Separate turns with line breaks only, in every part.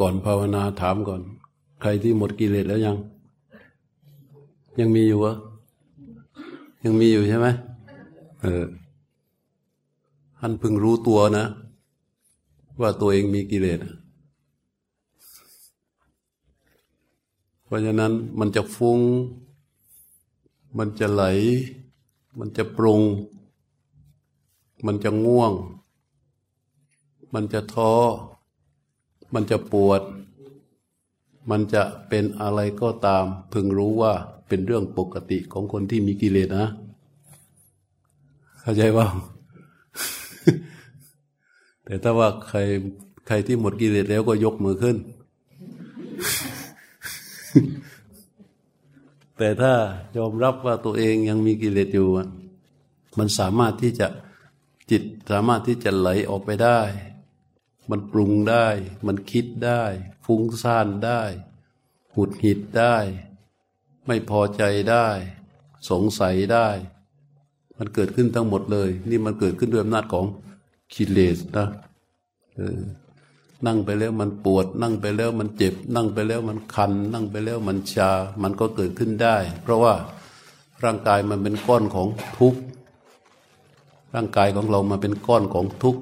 ก่อนภาวนาถามก่อน ใครที่หมดกิเลสแล้วยัง ยังมีอยู่เหรอยังมีอยู่ใช่ไหมเออท่านพึงรู้ตัวนะ ว่าตัวเองมีกิเลสเพราะฉะนั้นมันจะฟุง้ง มันจะไหล มันจะปรุง มันจะง่วง มันจะท้อ มันจะปวด มันจะเป็นอะไรก็ตาม พึงรู้ว่าเป็นเรื่องปกติของคนที่มีกิเลสนะ เข้าใจว่า แต่ถ้าว่าใครใครที่หมดกิเลสแล้วก็ยกมือขึ้น แต่ถ้ายอมรับว่าตัวเองยังมีกิเลสอยู่มันสามารถที่จะจิตสามารถที่จะไหลออกไปได้ มันปรุงได้ มันคิดได้ ฟุ้งซ่านได้หุดหิดได้ ไม่พอใจได้ สงสัยได้ มันเกิดขึ้นทั้งหมดเลย นี่มันเกิดขึ้นด้วยอำนาจของกิเลสนะออนั่งไปแล้วมันปวด นั่งไปแล้วมันเจ็บ นั่งไปแล้วมันคัน นั่งไปแล้วมันชา มันก็เกิดขึ้นได้ เพราะว่าร่างกายมันเป็นก้อนของทุกข์ร่างกายของเรามาเป็นก้อนของทุกข์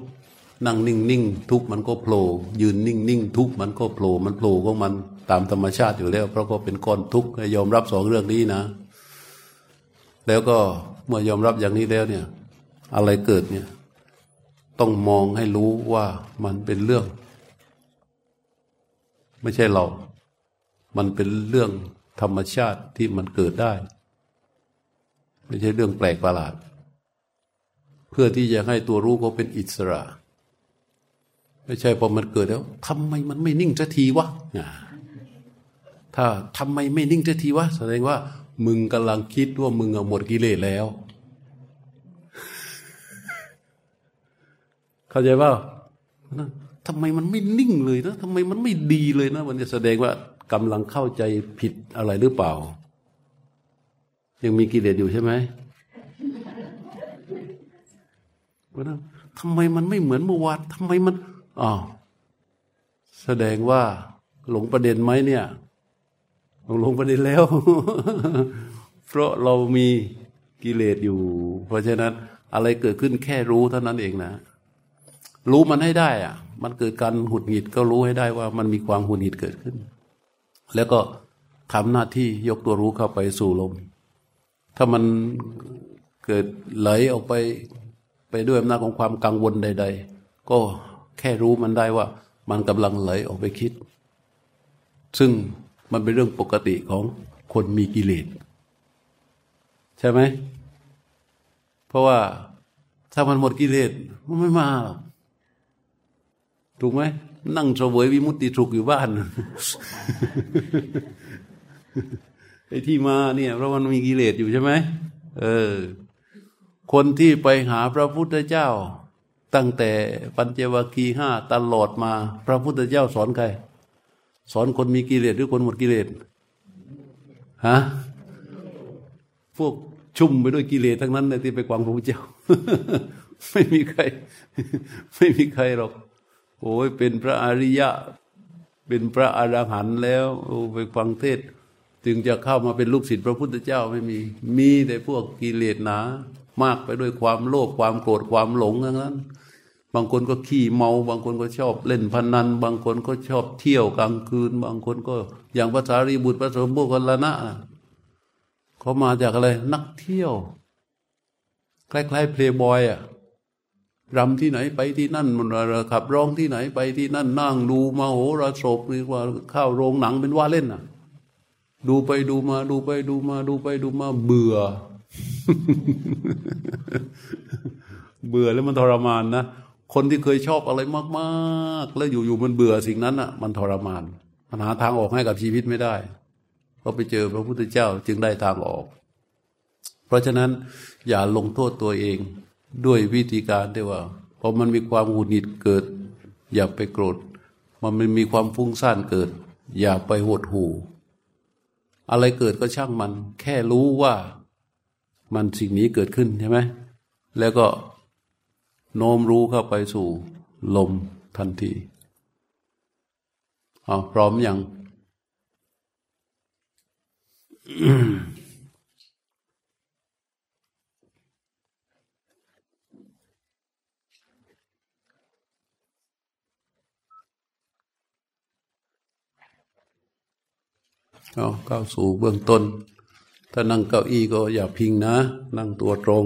นั่งนิ่งนิ่งทุกมันก็โผล่ยืนนิ่งนิ่งทุกมันก็โผล่มันโผล่ของมันตามธรรมชาติอยู่แล้ว เพราะก็เป็นก้อนทุกข์ยอมรับสองเรื่องนี้นะ แล้วก็เมื่อยอมรับอย่างนี้แล้วเนี่ย อะไรเกิดเนี่ย ต้องมองให้รู้ว่ามันเป็นเรื่อง ไม่ใช่เรา มันเป็นเรื่องธรรมชาติที่มันเกิดได้ ไม่ใช่เรื่องแปลกประหลาด เพื่อที่จะให้ตัวรู้เขาเป็นอิสระ ไม่ใช่พอมันเกิดแล้วทำไมมันไม่นิ่งสักทีวะถ้าทำไมไม่นิ่งสักทีวะแสดงว่า มึงกำลังคิดว่ามึงหมดกิเลสแล้ว เข้าใจว่าทำไมมันไม่นิ่งเลยนะทำไมมันไม่ดีเลยนะ มันจะแสดงว่ากำลังเข้าใจผิดอะไรหรือเปล่า ยังมีกิเลสอยู่ใช่ไหมทำไมมันไม่เหมือนเมื่อวานทำไมมัน อ๋อแสดงว่าหลงประเด็นไหมเนี่ยหลงประเด็นแล้ว เพราะเรามีกิเลสอยู่ เพราะฉะนั้นอะไรเกิดขึ้นแค่รู้เท่านั้นเองนะ รู้มันให้ได้อะมันเกิดการหุดหงิดก็รู้ให้ได้ว่ามันมีความหุดหงิดเกิดขึ้น แล้วก็ทำหน้าที่ยกตัวรู้เข้าไปสู่ลม ถ้ามันเกิดไหลออกไปไปด้วยอำนาจของความกังวลใด ๆ ก็ แค่รู้มันได้ว่ามันกำลังไหลออกไปคิด ซึ่งมันเป็นเรื่องปกติของคนมีกิเลสใช่ไหม เพราะว่าถ้ามันหมดกิเลสมันไม่มาหรอกถูกไหม นั่งเสวยวิมุตติสุขอยู่บ้านไอ้ที่มาเนี่ยเพราะมันมีกิเลสอยู่ใช่ไหมเออ คนที่ไปหาพระพุทธเจ้า ตั้งแต่ปัญจวัคคีห้าตลอดมา พระพุทธเจ้าสอนใคร สอนคนมีกิเลสหรือคนหมดกิเลสฮะพวกชุ่มไปด้วยกิเลสทั้งนั้นเลยที่ไปกวางพระพุทธเจ้า ไม่มีใคร ไม่มีใครหรอกโอ้ยเป็นพระอริยะ เป็นพระอรหันต์แล้วไปฟังเทศ จึงจะเข้ามาเป็นลูกศิษย์พระพุทธเจ้าไม่มี มีแต่พวกกิเลสหนา มากไปด้วยความโลภความโกรธความหลงทั้งนั้น บางคนก็ขี้เมา บางคนก็ชอบเล่นพนัน บางคนก็ชอบเที่ยวกลางคืน บางคนก็อย่างพระสารีบุตรพระสมบูรณะเขามาจากอะไร นักเที่ยว คล้ายๆเพลย์บอยอะรำที่ไหนไปที่นั่นมันขับร้องที่ไหนไปที่นั่นนั่งดูมาโหราศพนี่ว่าข้าวโรงหนังเป็นว่าเล่นอะ ดูไปดูมาดูไปดูมาดูไปดูมาเบื่อ เบื่อแล้วมันทรมานนะ คนที่เคยชอบอะไรมากๆ แล้วอยู่ๆมันเบื่อสิ่งนั้นอะ มันทรมานมันหาทางออกให้กับชีวิตไม่ได้ก็ไปเจอพระพุทธเจ้าจึงได้ทางออก เพราะฉะนั้นอย่าลงโทษตัวเองด้วยวิธีการที่ว่าพอมันมีความหุดหงิดเกิด อย่าไปโกรธ มันมันมีความฟุ้งซ่านเกิด อย่าไปหดหู่ อะไรเกิดก็ช่างมัน แค่รู้ว่ามันสิ่งนี้เกิดขึ้นใช่ไหมแล้วก็ โน้มรู้เข้าไปสู่ลมทันทีอ๋อพร้อมอยังเอาเข้าสู่เบื้องต้น ถ้านั่งเก้าอี้ก็อย่าพิงนะ นั่งตัวตรง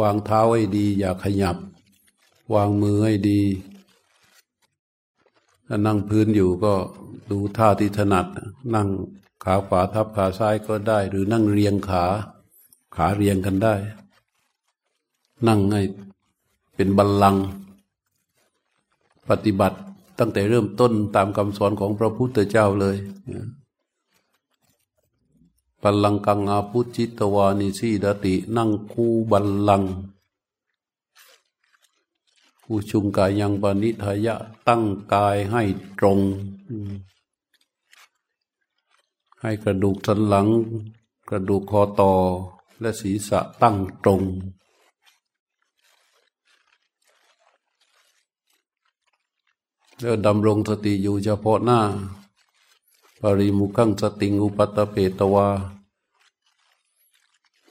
วางเท้าให้ดี อย่าขยับ วางมือให้ดี ถ้านั่งพื้นอยู่ก็ดูท่าที่ถนัด นั่งขาขวาทับขาซ้ายก็ได้ หรือนั่งเรียงขา ขาเรียงกันได้ นั่งให้เป็นบัลลังก์ปฏิบัติตั้งแต่เริ่มต้นตามคำสอนของพระพุทธเจ้าเลย บัลลังกังอาพุจิตวานิสีดติ นั่งคู่บัลลังผู้ชุงกายยังปณิทายะตั้งกายให้ตรง ให้กระดูกสันหลัง กระดูกคอต่อและศีรษะตั้งตรง แล้วดำรงสติอยู่เฉพาะหน้า ปริมุขังสติงอุปัตเปตวา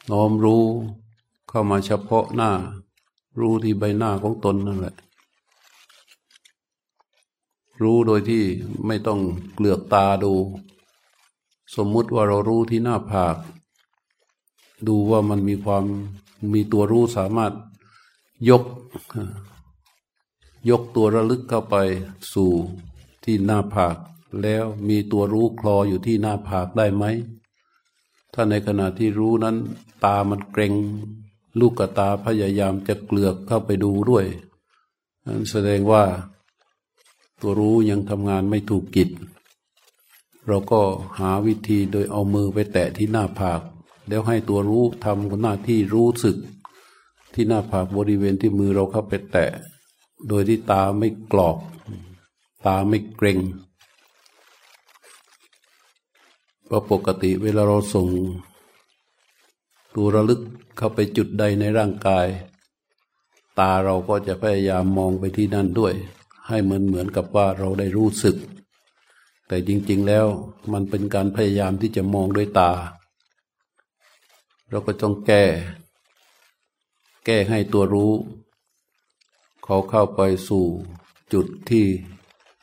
น้อมรู้เข้ามาเฉพาะหน้า รู้ที่ใบหน้าของตนนั่นแหละ รู้โดยที่ไม่ต้องเกลือกตาดู สมมุติว่าเรารู้ที่หน้าผาก ดูว่ามันมีความมีตัวรู้สามารถยก ยกตัวระลึกเข้าไปสู่ที่หน้าผาก แล้วมีตัวรู้คลออยู่ที่หน้าผากได้ไหม ถ้าในขณะที่รู้นั้น ตามันเกรงลูกกตาพยายามจะเกลือกเข้าไปดูด้วยนั้นแสดงว่า ตัวรู้ยังทำงานไม่ถูกกิจ เราก็หาวิธีโดยเอามือไปแตะที่หน้าผาก แล้วให้ตัวรู้ทำหน้าที่รู้สึก ที่หน้าผากบริเวณที่มือเราเข้าไปแตะ โดยที่ตาไม่กรอก ตาไม่เกรง เพราะปกติเวลาเราส่ง ตัวระลึกเข้าไปจุดใดในร่างกาย ตาเราก็จะพยายามมองไปที่นั่นด้วย ให้เหมือนเหมือนกับว่าเราได้รู้สึก แต่จริง ๆ แล้วมันเป็นการพยายามที่จะมองด้วยตา เราก็ต้องแก้ แก้ให้ตัวรู้ เขาเข้าไปสู่จุดที่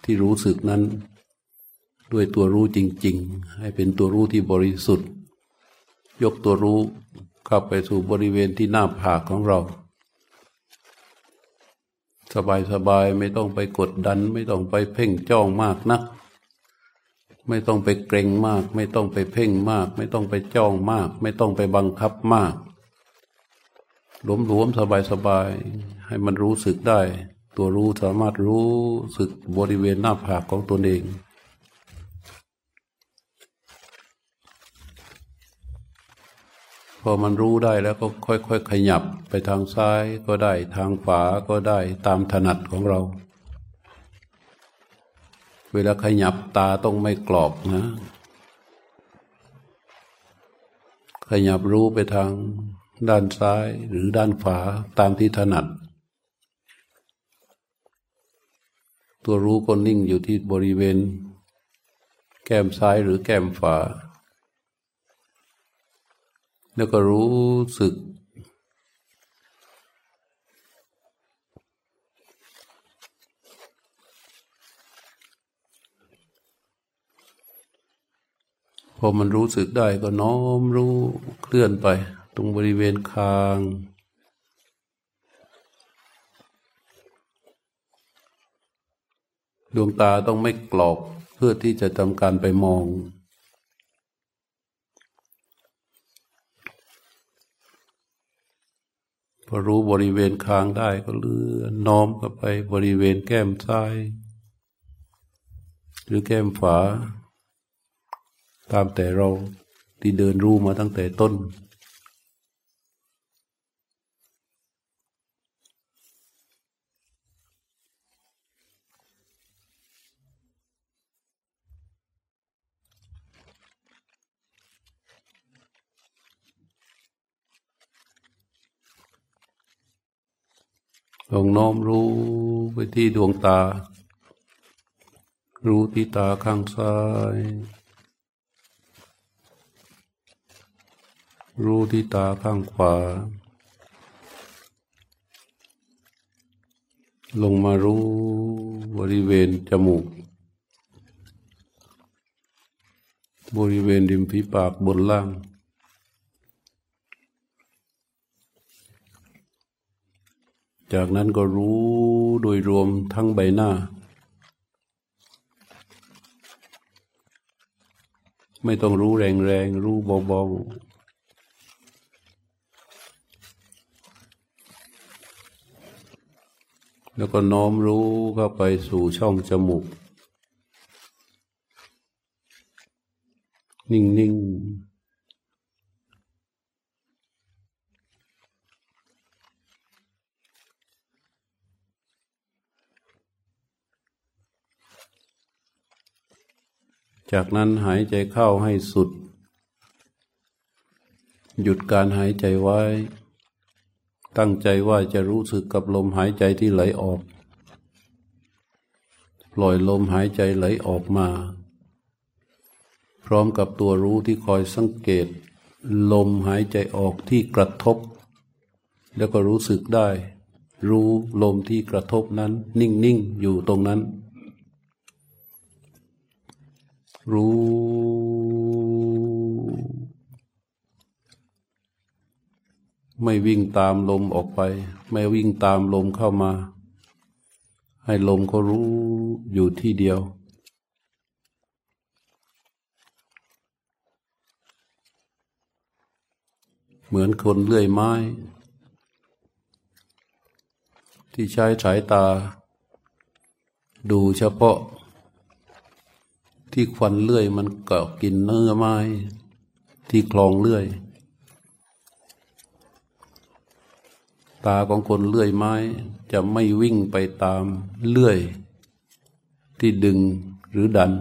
ที่รู้สึกนั้น ด้วยตัวรู้จริง ๆ ให้เป็นตัวรู้ที่บริสุทธิ์ ยกตัวรู้เข้าไปสู่บริเวณที่หน้าผากของเรา สบายๆไม่ต้องไปกดดัน ไม่ต้องไปเพ่งจ้องมากนัก ไม่ต้องไปเกรงมาก ไม่ต้องไปเพ่งมาก ไม่ต้องไปจ้องมาก ไม่ต้องไปบังคับมากหลวมๆสบายๆให้มันรู้สึกได้ ตัวรู้สามารถรู้สึกบริเวณหน้าผากของตนเอง พอมันรู้ได้แล้วก็ค่อยๆขยับไปทางซ้ายก็ได้ทางขวาก็ได้ตามถนัดของเรา เวลาขยับตาต้องไม่กรอบนะ ขยับรู้ไปทางด้านซ้ายหรือด้านขวาตามที่ถนัด ตัวรู้ก็นิ่งอยู่ที่บริเวณ แก้มซ้ายหรือแก้มขวา แล้วก็รู้สึก พอมันรู้สึกได้ก็น้อมรู้เคลื่อนไป ตรงบริเวณคางดวงตาต้องไม่กรอกเพื่อที่จะทำการไปมอง อรู้บริเวณคางได้ก็เลื่อนน้อมเข้าไปบริเวณแก้มซ้าย หรือแก้มฝา ตามแต่เราที่เดินรู้มาตั้งแต่ต้น ลงน้อมรู้ไปที่ดวงตา รู้ที่ตาข้างซ้าย รู้ที่ตาข้างขวา ลงมารู้บริเวณจมูก บริเวณริมฝีปากบนล่าง จากนั้นก็รู้โดยรวมทั้งใบหน้า ไม่ต้องรู้แรงๆ รู้เบาๆ แล้วก็น้อมรู้เข้าไปสู่ช่องจมูก นิ่งๆ จากนั้นหายใจเข้าให้สุด หยุดการหายใจไว้ ตั้งใจว่าจะรู้สึกกับลมหายใจที่ไหลออก ปล่อยลมหายใจไหลออกมา พร้อมกับตัวรู้ที่คอยสังเกต ลมหายใจออกที่กระทบ แล้วก็รู้สึกได้ รู้ลมที่กระทบนั้น นิ่งๆ อยู่ตรงนั้น รู้ ไม่วิ่งตามลมออกไป ไม่วิ่งตามลมเข้ามา ให้ลมก็รู้อยู่ที่เดียว เหมือนคนเลื่อยไม้ ที่ใช้สายตา ดูเฉพาะ ที่ควันเลื่อย มันเกาะกินเนื้อไม้ ที่คลองเลื่อย ตาของคนเลื่อยไม้ จะไม่วิ่งไปตามเลื่อย ที่ดึงหรือดัน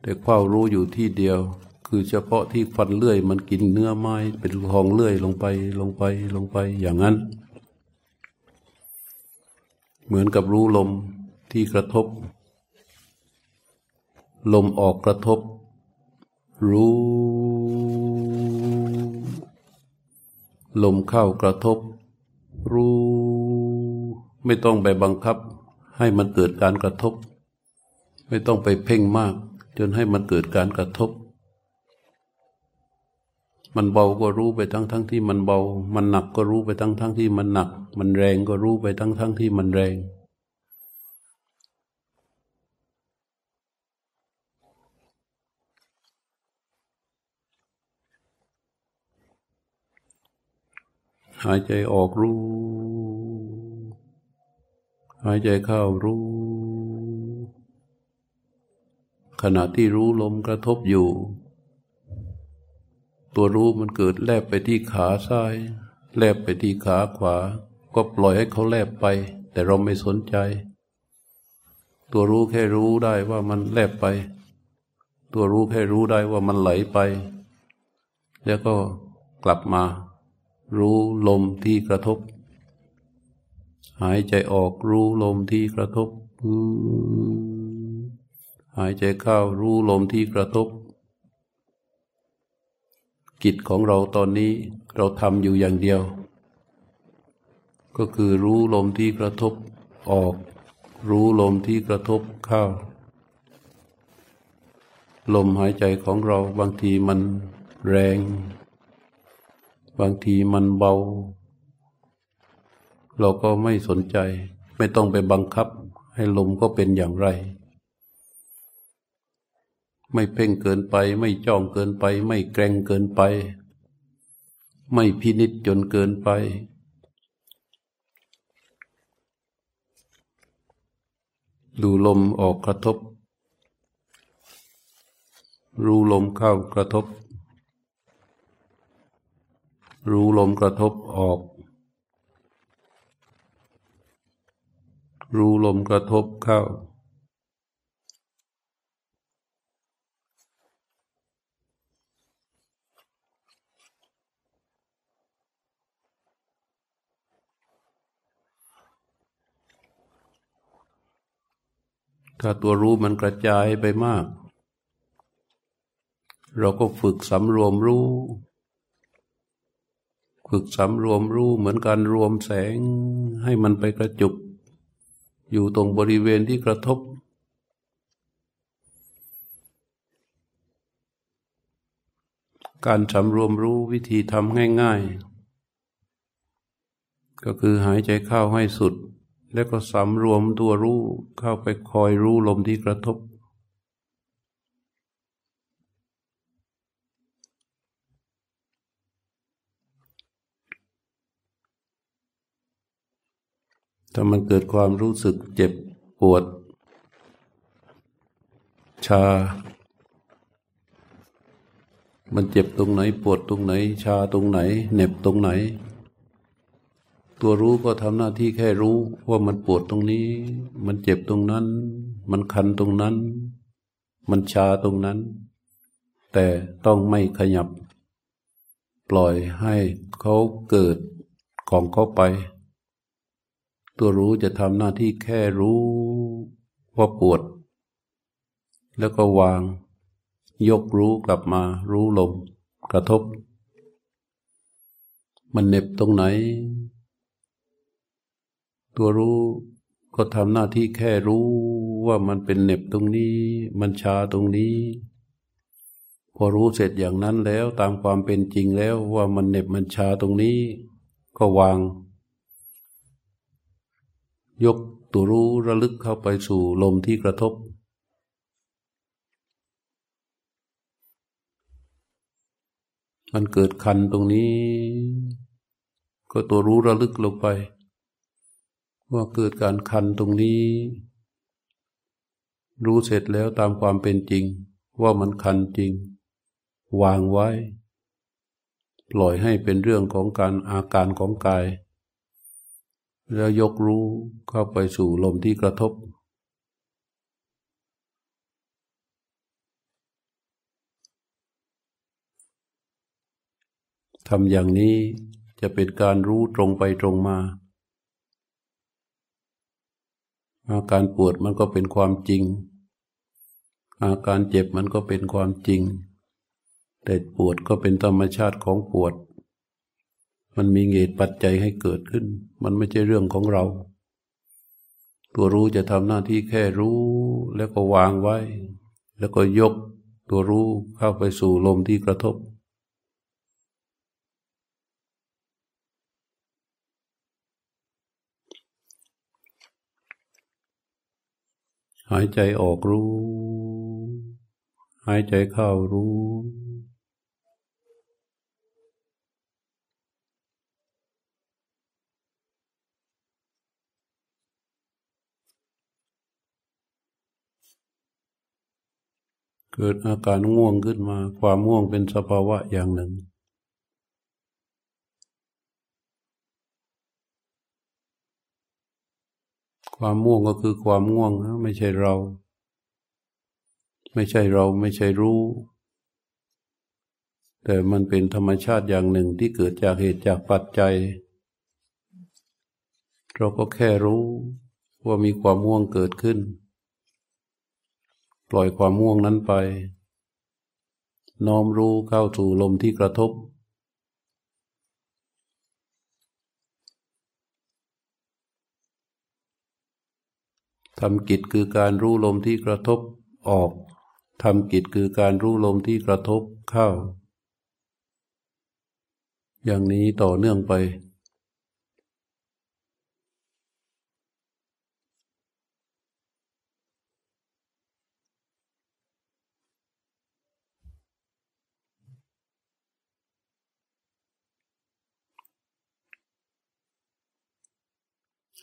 แต่เฝ้ารู้อยู่ที่เดียว คือเฉพาะที่ฟันเลื่อย มันกินเนื้อไม้ เป็นคลองเลื่อยลงไปลงไปลงไปอย่างนั้น เหมือนกับรู้ลมที่กระทบ ลมออกกระทบ รู้ ลมเข้ากระทบ รู้ ไม่ต้องไปบังคับ ให้มันเกิดการกระทบ ไม่ต้องไปเพ่งมาก จนให้มันเกิดการกระทบ มันเบาก็รู้ไปทั้งทั้งที่มันเบา มันหนักก็รู้ไปทั้งทั้งที่มันหนัก มันแรงก็รู้ไปทั้งทั้งที่มันแรง หายใจออกรู้ หายใจเข้ารู้ ขณะที่รู้ลมกระทบอยู่ ตัวรู้มันเกิดแลบไปที่ขาซ้าย แลบไปที่ขาขวา ก็ปล่อยให้เขาแลบไป แต่เราไม่สนใจ ตัวรู้แค่รู้ได้ว่ามันแลบไป ตัวรู้แค่รู้ได้ว่ามันไหลไป แล้วก็กลับมา รู้ลมที่กระทบ หายใจออกรู้ลมที่กระทบ หายใจเข้ารู้ลมที่กระทบ กิจของเราตอนนี้เราทำอยู่อย่างเดียว ก็คือรู้ลมที่กระทบออก รู้ลมที่กระทบเข้าลมหายใจของเราบางทีมันแรง บางทีมันเบา เราก็ไม่สนใจ ไม่ต้องไปบังคับ ให้ลมก็เป็นอย่างไร ไม่เพ่งเกินไป ไม่จ้องเกินไป ไม่แกรงเกินไป ไม่พินิจจนเกินไปดูลมออกกระทบ รู้ลมเข้ากระทบ รู้ลมกระทบออก รู้ลมกระทบเข้า ถ้าตัวรู้มันกระจายไปมาก เราก็ฝึกสำรวมรู้ ฝึกสำรวมรู้เหมือนการรวมแสงให้มันไปกระจุก อยู่ตรงบริเวณที่กระทบ การสำรวมรู้วิธีทำง่าย ๆ ก็คือหายใจเข้าให้สุด แล้วก็สำรวมตัวรู้เข้าไปคอยรู้ลมที่กระทบ ถ้ามันเกิดความรู้สึกเจ็บปวด ชา มันเจ็บตรงไหนปวดตรงไหน ชาตรงไหนเหน็บตรงไหน ตัวรู้ก็ทำหน้าที่แค่รู้ว่ามันปวดตรงนี้ มันเจ็บตรงนั้น มันคันตรงนั้น มันชาตรงนั้น แต่ต้องไม่ขยับ ปล่อยให้เขาเกิดของเขาไป ตัวรู้จะทำหน้าที่แค่รู้ว่าปวด แล้วก็วาง ยกรู้กลับมารู้ลมกระทบ มันเน็บตรงไหน ตัวรู้ก็ทำหน้าที่แค่รู้ว่ามันเป็นเน็บตรงนี้ มันชาตรงนี้ พอรู้เสร็จอย่างนั้นแล้วตามความเป็นจริงแล้วว่ามันเน็บมันชาตรงนี้ ก็วาง ยกตัวรู้ระลึกเข้าไปสู่ลมที่กระทบ มันเกิดคันตรงนี้ ก็ตัวรู้ระลึกลงไป ว่าเกิดการคันตรงนี้ รู้เสร็จแล้วตามความเป็นจริง ว่ามันคันจริง วางไว้ ปล่อยให้เป็นเรื่องของการอาการของกาย แล้วยกรู้เข้าไปสู่ลมที่กระทบ ทำอย่างนี้จะเป็นการรู้ตรงไปตรงมาอาการปวดมันก็เป็นความจริง อาการเจ็บมันก็เป็นความจริง แต่ปวดก็เป็นธรรมชาติของปวด มันมีเหตุปัจจัยให้เกิดขึ้น มันไม่ใช่เรื่องของเรา ตัวรู้จะทำหน้าที่แค่รู้แล้วก็วางไว้ แล้วก็ยกตัวรู้เข้าไปสู่ลมที่กระทบ หายใจออกรู้ หายใจเข้ารู้ เกิดอาการง่วงขึ้นมา ความง่วงเป็นสภาวะอย่างหนึ่ง ความม่วงก็คือความง่วงนะไม่ใช่เรา ไม่ใช่เราไม่ใช่รู้ แต่มันเป็นธรรมชาติอย่างหนึ่งที่เกิดจากเหตุจากปัจจัย เราก็แค่รู้ว่ามีความม่วงเกิดขึ้น ปล่อยความม่วงนั้นไป น้อมรู้เข้าสู่ลมที่กระทบ ทำกิจคือการรู้ลมที่กระทบออก ทำกิจคือการรู้ลมที่กระทบเข้า อย่างนี้ต่อเนื่องไป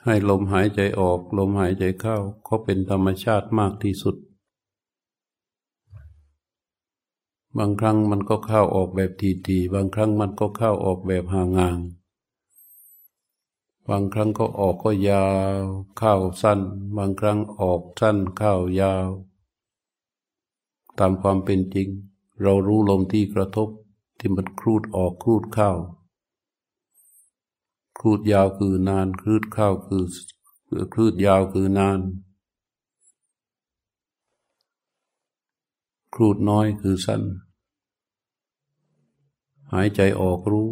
ให้ลมหายใจออกลมหายใจเข้าก็เป็นธรรมชาติมากที่สุด บางครั้งมันก็เข้าออกแบบทีๆบางครั้งมันก็เข้าออกแบบห่างๆบางครั้งก็ออกก็ยาวเข้าสั้น บางครั้งออกสั้นเข้ายาว ตามความเป็นจริง เรารู้ลมที่กระทบที่มันครูดออกครูดเข้า ครูดยาวคือนานคลืดเข้าคือคลืดยาวคือนานครูดน้อยคือสั้น หายใจออกรู้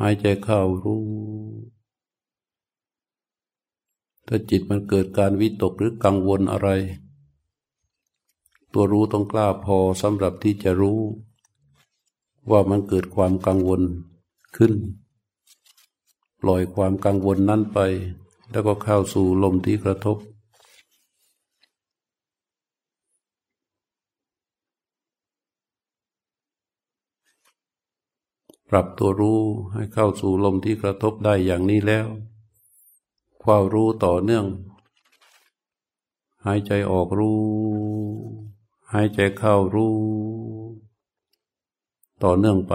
หายใจเข้ารู้ ถ้าจิตมันเกิดการวิตกหรือกังวลอะไร ตัวรู้ต้องกล้าพอสำหรับที่จะรู้ ว่ามันเกิดความกังวล ขึ้น ปล่อยความกังวลนั้นไป แล้วก็เข้าสู่ลมที่กระทบ ปรับตัวรู้ให้เข้าสู่ลมที่กระทบได้อย่างนี้แล้ว ความรู้ต่อเนื่อง หายใจออกรู้ หายใจเข้ารู้ ต่อเนื่องไป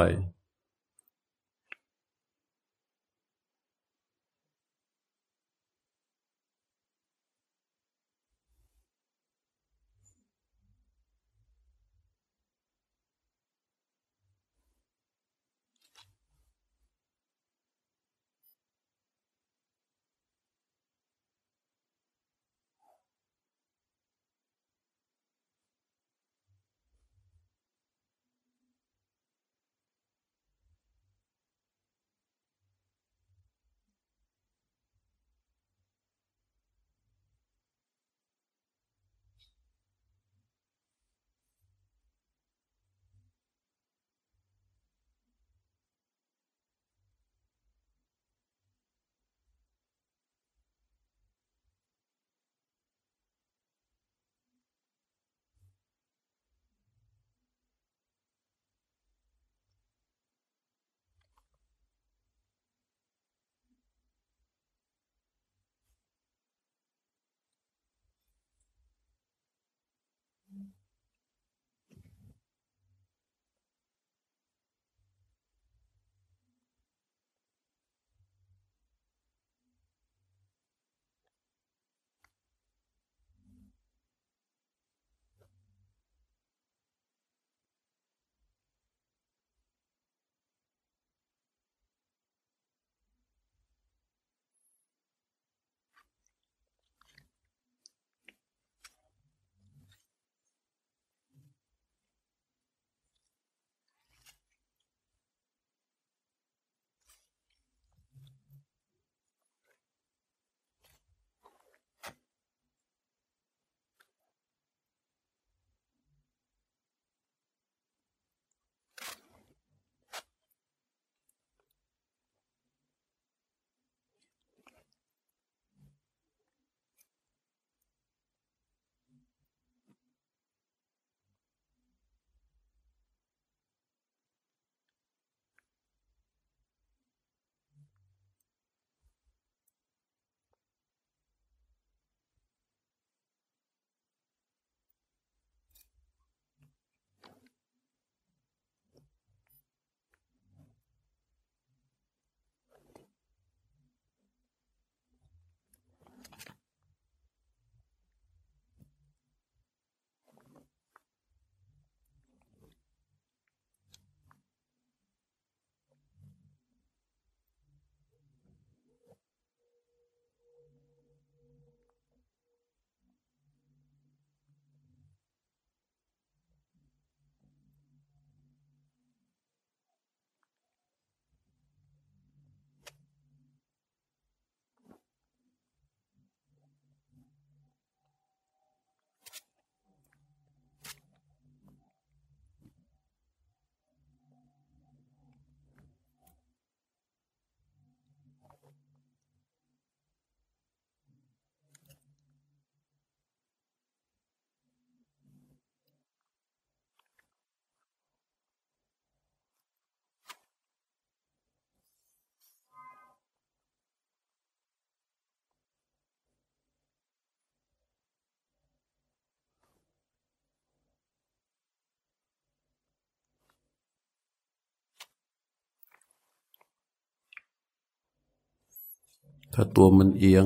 ถ้าตัวมันเอียง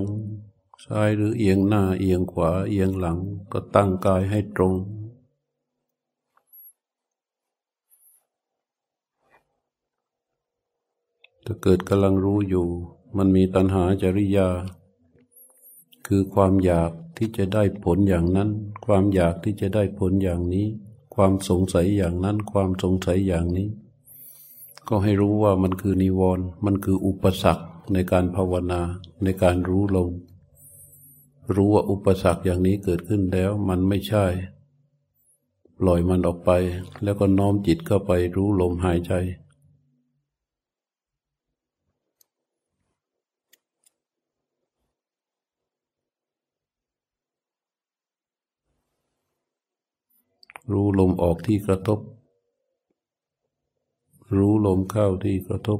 ซ้ายหรือเอียงหน้าเอียงขวาเอียงหลัง ก็ตั้งกายให้ตรง ถ้าเกิดกำลังรู้อยู่ มันมีตัณหาจริยา คือความอยากที่จะได้ผลอย่างนั้น ความอยากที่จะได้ผลอย่างนี้ ความสงสัยอย่างนั้น ความสงสัยอย่างนี้ ก็ให้รู้ว่ามันคือนิวรณ์มันคืออุปสรรค ในการภาวนาในการรู้ลม รู้ว่าอุปสรรคอย่างนี้เกิดขึ้นแล้วมันไม่ใช่ ปล่อยมันออกไป แล้วก็น้อมจิตเข้าไปรู้ลมหายใจ รู้ลมออกที่กระทบ รู้ลมเข้าที่กระทบ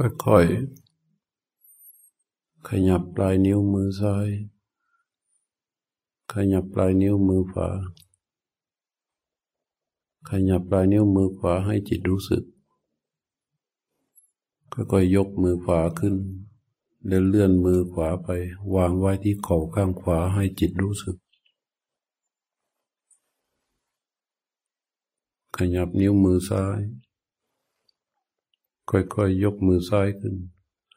ค่อยๆ ขยับปลายนิ้วมือซ้าย ขยับปลายนิ้วมือขวา ขยับปลายนิ้วมือขวาให้จิตรู้สึก ค่อยๆยกมือขวาขึ้น แล้วเลื่อนมือขวาไป วางไว้ที่เข่าข้างขวาให้จิตรู้สึก ขยับนิ้วมือซ้าย ค่อยๆยยกมือซ้ายขึ้น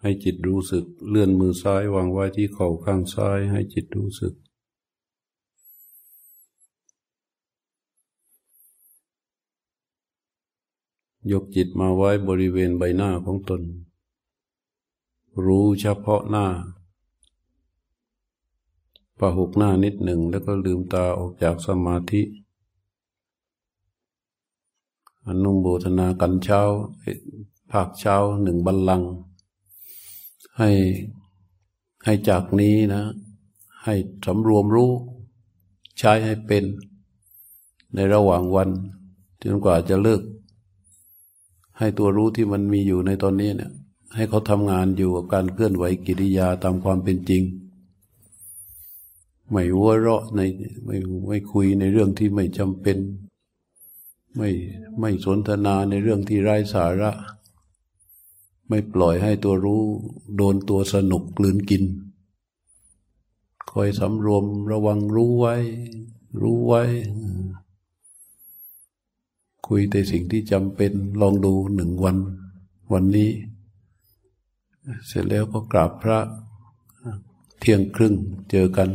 ให้จิตรู้สึก เลื่อนมือซ้ายวางไว้ที่เข่าข้างซ้าย ให้จิตรู้สึก ยกจิตมาไว้บริเวณใบหน้าของตน รู้เฉพาะหน้าประหุกหน้านิดหนึ่งแล้วก็ลืมตาออกจากสมาธิอนุโมทนากันเช้า ภาคเช้าหนึ่งบัลลังให้ให้จากนี้นะ ให้สำรวมรู้ใช้ให้เป็น ในระหว่างวันจนกว่าจะเลิก ให้ตัวรู้ที่มันมีอยู่ในตอนนี้เนี่ยให้เขาทำงานอยู่กับการเคลื่อนไหวกิริยาตามความเป็นจริง ไม่วัวเราะในไม่ไม่คุยในเรื่องที่ไม่จำเป็น ไม่ไม่สนทนาในเรื่องที่ไร้สาระ ไม่ปล่อยให้ตัวรู้โดนตัวสนุกกลืนกิน คอยสำรวมระวังรู้ไว้ รู้ไว้ คุยแต่สิ่งที่จำเป็นลองดูหนึ่งวัน วันนี้ เสร็จแล้วก็กราบพระเที่ยงครึ่งเจอกัน